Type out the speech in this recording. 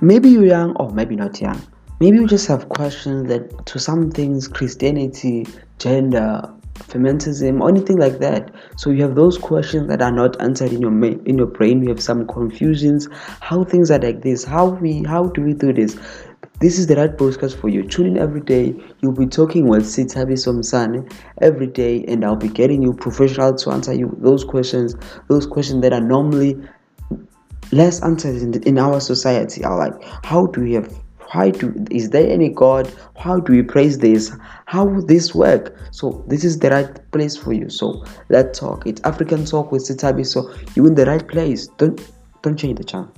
maybe you're young or maybe not young. Maybe you just have questions that to some things, Christianity, gender, feminism, or anything like that. So you have those questions that are not answered in your in your brain. You have some confusions. How things are like this? How we how do we do this? This is the right podcast for you. Tune in every day. You'll be talking with Sitabi Somsane every day, and I'll be getting you professional to answer you those questions, those questions that are normally less answered in, in our society. Are like, how do we have why do is there any god? How do we praise this? How this work? So this is the right place for you. So let's talk. It's african talk with sitabi. So you're in the right place. Don't don't change the channel